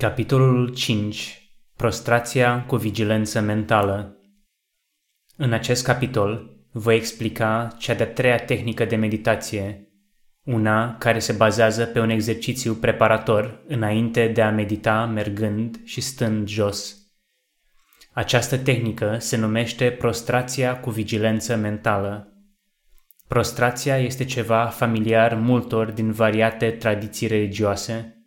Capitolul 5. Prostrația cu vigilență mentală În acest capitol voi explica cea de-a treia tehnică de meditație, una care se bazează pe un exercițiu preparator înainte de a medita mergând și stând jos. Această tehnică se numește prostrația cu vigilență mentală. Prostrația este ceva familiar multor din variate tradiții religioase –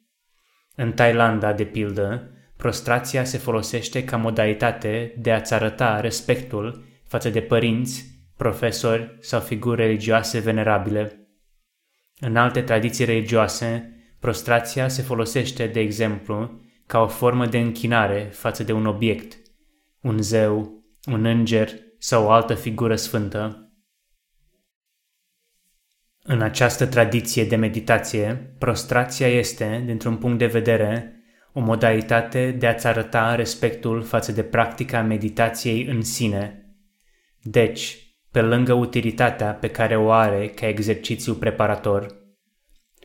în Thailanda, de pildă, prostrația se folosește ca modalitate de a-ți arăta respectul față de părinți, profesori sau figuri religioase venerabile. În alte tradiții religioase, prostrația se folosește, de exemplu, ca o formă de închinare față de un obiect, un zeu, un înger sau o altă figură sfântă. În această tradiție de meditație, prostrația este, dintr-un punct de vedere, o modalitate de a-ți arăta respectul față de practica meditației în sine. Deci, pe lângă utilitatea pe care o are ca exercițiu preparator,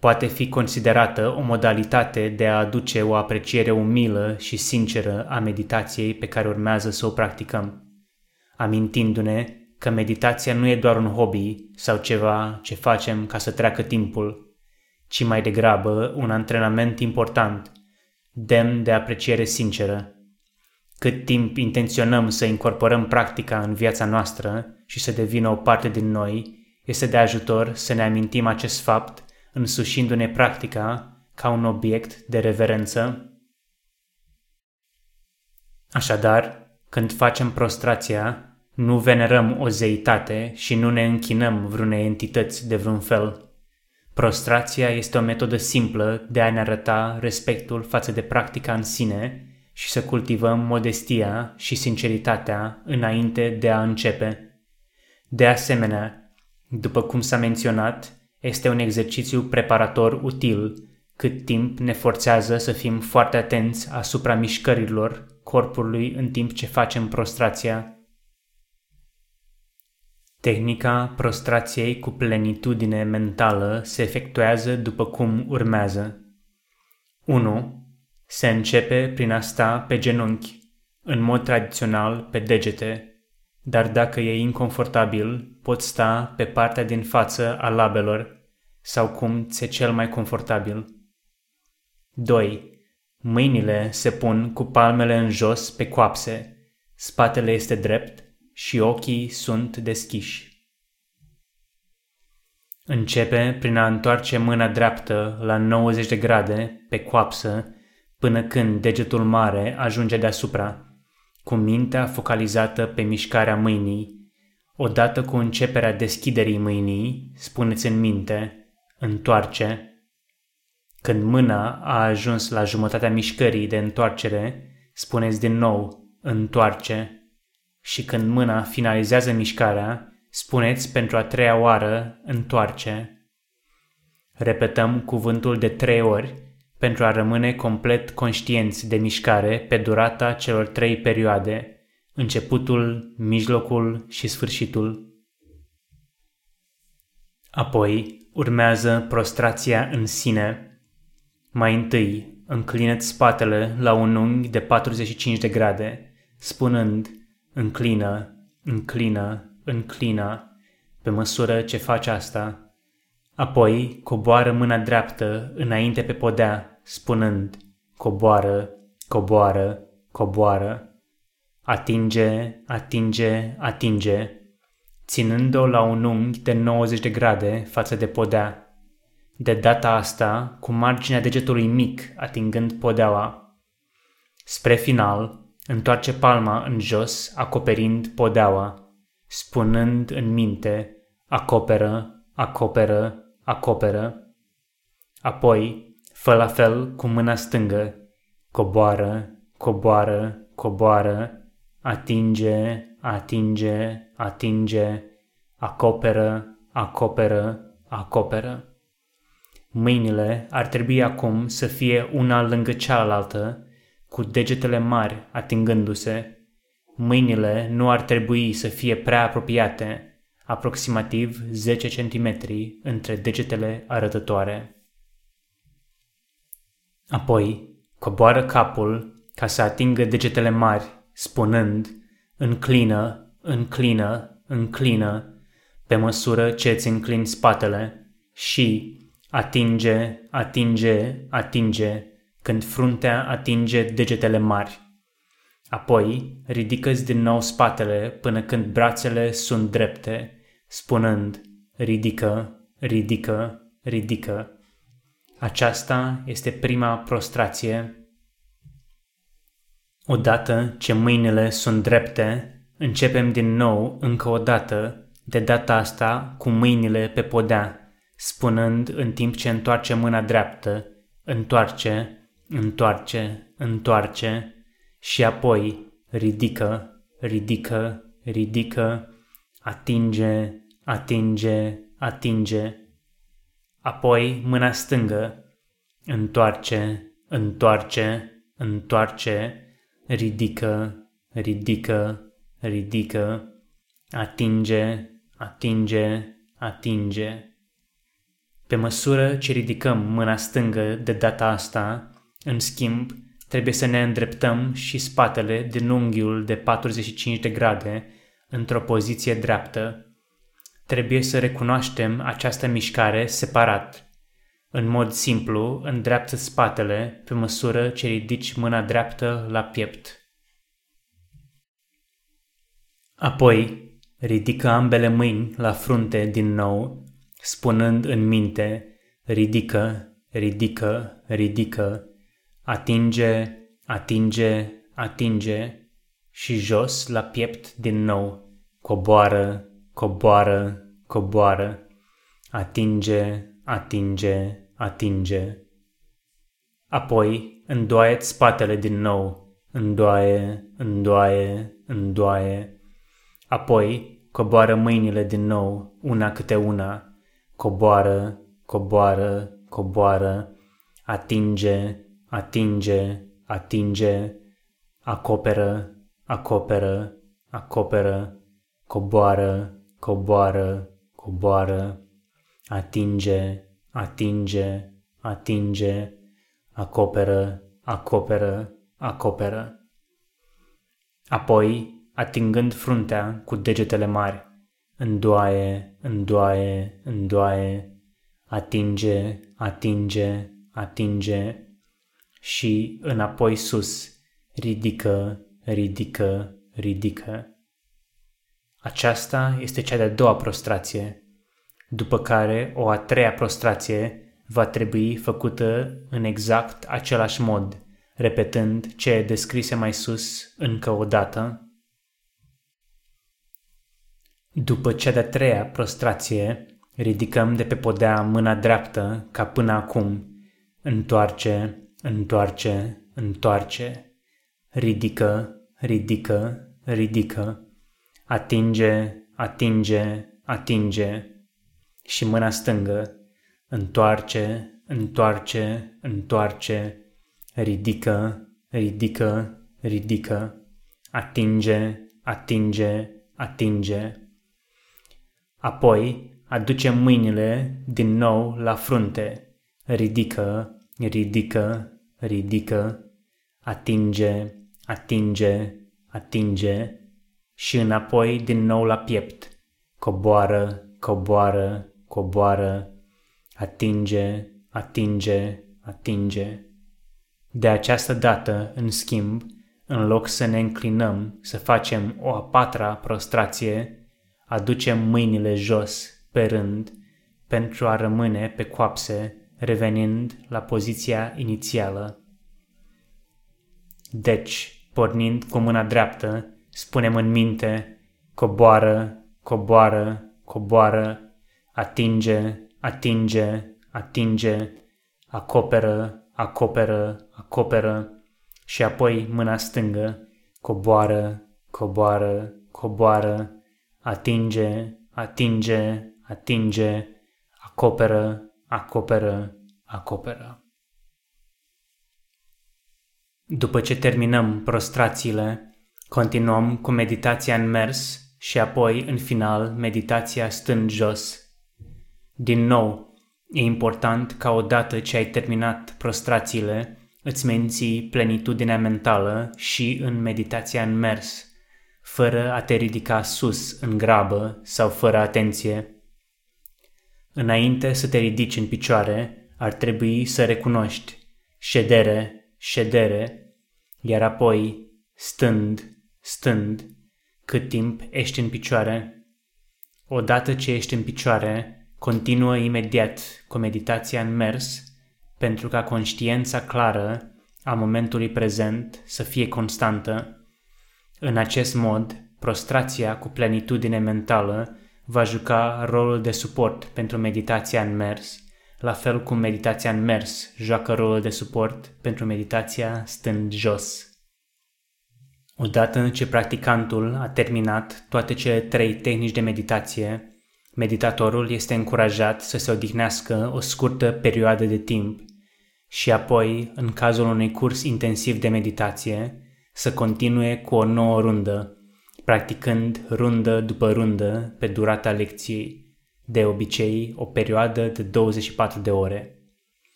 poate fi considerată o modalitate de a aduce o apreciere umilă și sinceră a meditației pe care urmează să o practicăm, amintindu-ne că meditația nu e doar un hobby sau ceva ce facem ca să treacă timpul, ci mai degrabă un antrenament important, demn de apreciere sinceră. Cât timp intenționăm să incorporăm practica în viața noastră și să devină o parte din noi, este de ajutor să ne amintim acest fapt însușindu-ne practica ca un obiect de reverență. Așadar, când facem prostrația, nu venerăm o zeitate și nu ne închinăm vreunei entități de vreun fel. Prostrația este o metodă simplă de a ne arăta respectul față de practica în sine și să cultivăm modestia și sinceritatea înainte de a începe. De asemenea, după cum s-a menționat, este un exercițiu preparator util, cât timp ne forțează să fim foarte atenți asupra mișcărilor corpului în timp ce facem prostrația Tehnica prostrației cu plenitudine mentală se efectuează după cum urmează. 1. Se începe prin a sta pe genunchi, în mod tradițional pe degete, dar dacă e inconfortabil, poți sta pe partea din față a labelor sau cum ți-e cel mai confortabil. 2. Mâinile se pun cu palmele în jos pe coapse, spatele este drept și ochii sunt deschiși. Începe prin a întoarce mâna dreaptă la 90 de grade pe coapsă până când degetul mare ajunge deasupra, cu mintea focalizată pe mișcarea mâinii. Odată cu începerea deschiderii mâinii, spuneți în minte, întoarce. Când mâna a ajuns la jumătatea mișcării de întoarcere, spuneți din nou, întoarce și când mâna finalizează mișcarea, spuneți pentru a treia oară întoarce. Repetăm cuvântul de trei ori pentru a rămâne complet conștienți de mișcare pe durata celor trei perioade, începutul, mijlocul și sfârșitul. Apoi urmează prostrația în sine. Mai întâi, înclineți spatele la un unghi de 45 de grade, spunând – înclină, înclină, înclină, pe măsură ce faci asta. Apoi coboară mâna dreaptă înainte pe podea, spunând, coboară, coboară, coboară. Atinge, atinge, atinge, ținând-o la un unghi de 90 de grade față de podea. De data asta, cu marginea degetului mic atingând podeaua. Spre final, Întoarce palma în jos, acoperind podeaua, spunând în minte, acoperă, acoperă, acoperă. Apoi, fă la fel cu mâna stângă, coboară, coboară, coboară, atinge, atinge, atinge, acoperă, acoperă, acoperă. Mâinile ar trebui acum să fie una lângă cealaltă cu degetele mari atingându-se. Mâinile nu ar trebui să fie prea apropiate, aproximativ 10 cm între degetele arătătoare. Apoi, Coboară capul ca să atingă degetele mari, spunând, înclină, înclină, înclină, pe măsură ce îți înclini spatele și atinge, atinge, atinge, când fruntea atinge degetele mari. Apoi ridică-ți din nou spatele până când brațele sunt drepte, spunând, ridică, ridică, ridică. Aceasta este prima prostrație. Odată ce mâinile sunt drepte, începem din nou încă o dată, de data asta cu mâinile pe podea, spunând în timp ce întoarce mâna dreaptă, întoarce, întoarce, întoarce și apoi ridică, ridică, ridică, atinge, atinge, atinge. Apoi mâna stângă, întoarce, întoarce, întoarce, ridică, ridică, ridică, atinge, atinge, atinge. Pe măsură ce ridicăm mâna stângă de data asta, în schimb, trebuie să ne îndreptăm și spatele din unghiul de 45 de grade într-o poziție dreaptă. Trebuie să recunoaștem această mișcare separat. În mod simplu, îndreaptă spatele pe măsură ce ridici mâna dreaptă la piept. Apoi, ridică ambele mâini la frunte din nou, spunând în minte, ridică, ridică, ridică, atinge, atinge, atinge și jos la piept din nou, coboară, coboară, coboară, atinge, atinge, atinge. Apoi îndoaie spatele din nou, îndoaie, îndoaie, îndoaie. Apoi coboară mâinile din nou, una câte una, coboară, coboară, coboară, atinge, atinge, atinge, acoperă, acoperă, acoperă, coboară, coboară, coboară, atinge, atinge, atinge, acoperă, acoperă, acoperă. Apoi, atingând fruntea cu degetele mari, îndoaie, îndoaie, îndoaie, atinge, atinge, atinge și înapoi sus, ridică, ridică, ridică. Aceasta este cea de-a doua prostrație, după care o a treia prostrație va trebui făcută în exact același mod, repetând ce descrise mai sus încă o dată. După cea de-a treia prostrație, ridicăm de pe podea mâna dreaptă ca până acum, întoarce, întoarce, întoarce, ridică, ridică, ridică, atinge, atinge, atinge și mâna stângă, întoarce, întoarce, întoarce, ridică, ridică, ridică, atinge, atinge, atinge. Apoi aduce mâinile din nou la frunte, ridică, ridică, ridică, atinge, atinge, atinge și înapoi din nou la piept. Coboară, coboară, coboară, atinge, atinge, atinge. De această dată, în schimb, în loc să ne înclinăm să facem o a patra prostrație, aducem mâinile jos, pe rând, pentru a rămâne pe coapse, revenind la poziția inițială. Deci, pornind cu mâna dreaptă, spunem în minte, coboară, coboară, coboară, atinge, atinge, atinge, acoperă, acoperă, acoperă și apoi mâna stângă, coboară, coboară, coboară, atinge, atinge, atinge, acoperă, acoperă, acoperă. După ce terminăm prostrațiile, continuăm cu meditația în mers și apoi, în final, meditația stând jos. Din nou, e important ca odată ce ai terminat prostrațiile îți menții plenitudinea mentală și în meditația în mers, fără a te ridica sus în grabă sau fără atenție. Înainte să te ridici în picioare, ar trebui să recunoști ședere, ședere, iar apoi stând, stând, cât timp ești în picioare. Odată ce ești în picioare, continuă imediat cu meditația în mers pentru ca conștiința clară a momentului prezent să fie constantă. În acest mod, prostrația cu plenitudine mentală va juca rolul de suport pentru meditația în mers, la fel cum meditația în mers joacă rolul de suport pentru meditația stând jos. Odată ce practicantul a terminat toate cele trei tehnici de meditație, meditatorul este încurajat să se odihnească o scurtă perioadă de timp și apoi, în cazul unui curs intensiv de meditație, să continue cu o nouă rundă, practicând rundă după rundă pe durata lecției, de obicei o perioadă de 24 de ore.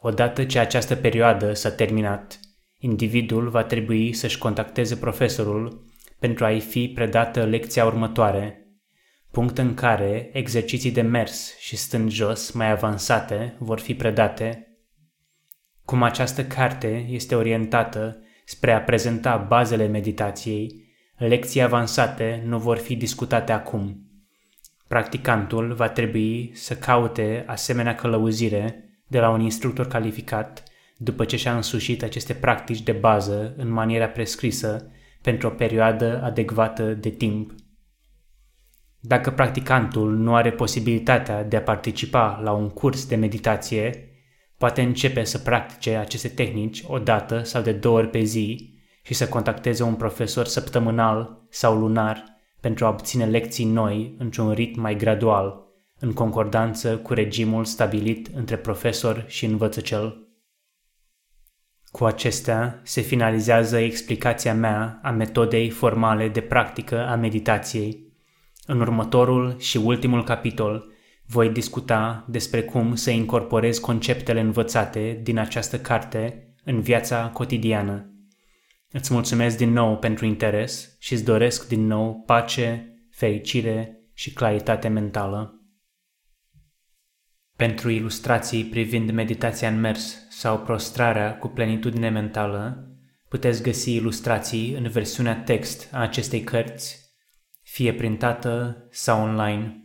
Odată ce această perioadă s-a terminat, individul va trebui să-și contacteze profesorul pentru a-i fi predată lecția următoare, punct în care exerciții de mers și stând jos mai avansate vor fi predate. Cum această carte este orientată spre a prezenta bazele meditației, lecții avansate nu vor fi discutate acum. Practicantul va trebui să caute asemenea călăuzire de la un instructor calificat după ce și-a însușit aceste practici de bază în maniera prescrisă pentru o perioadă adecvată de timp. Dacă practicantul nu are posibilitatea de a participa la un curs de meditație, poate începe să practice aceste tehnici o dată sau de două ori pe zi și să contacteze un profesor săptămânal sau lunar pentru a obține lecții noi într-un ritm mai gradual, în concordanță cu regimul stabilit între profesor și învățăcel. Cu acestea se finalizează explicația mea a metodei formale de practică a meditației. În următorul și ultimul capitol voi discuta despre cum să incorporez conceptele învățate din această carte în viața cotidiană. Îți mulțumesc din nou pentru interes și îți doresc din nou pace, fericire și claritate mentală. Pentru ilustrații privind meditația în mers sau prostrarea cu plenitudine mentală, puteți găsi ilustrații în versiunea text a acestei cărți, fie printată sau online.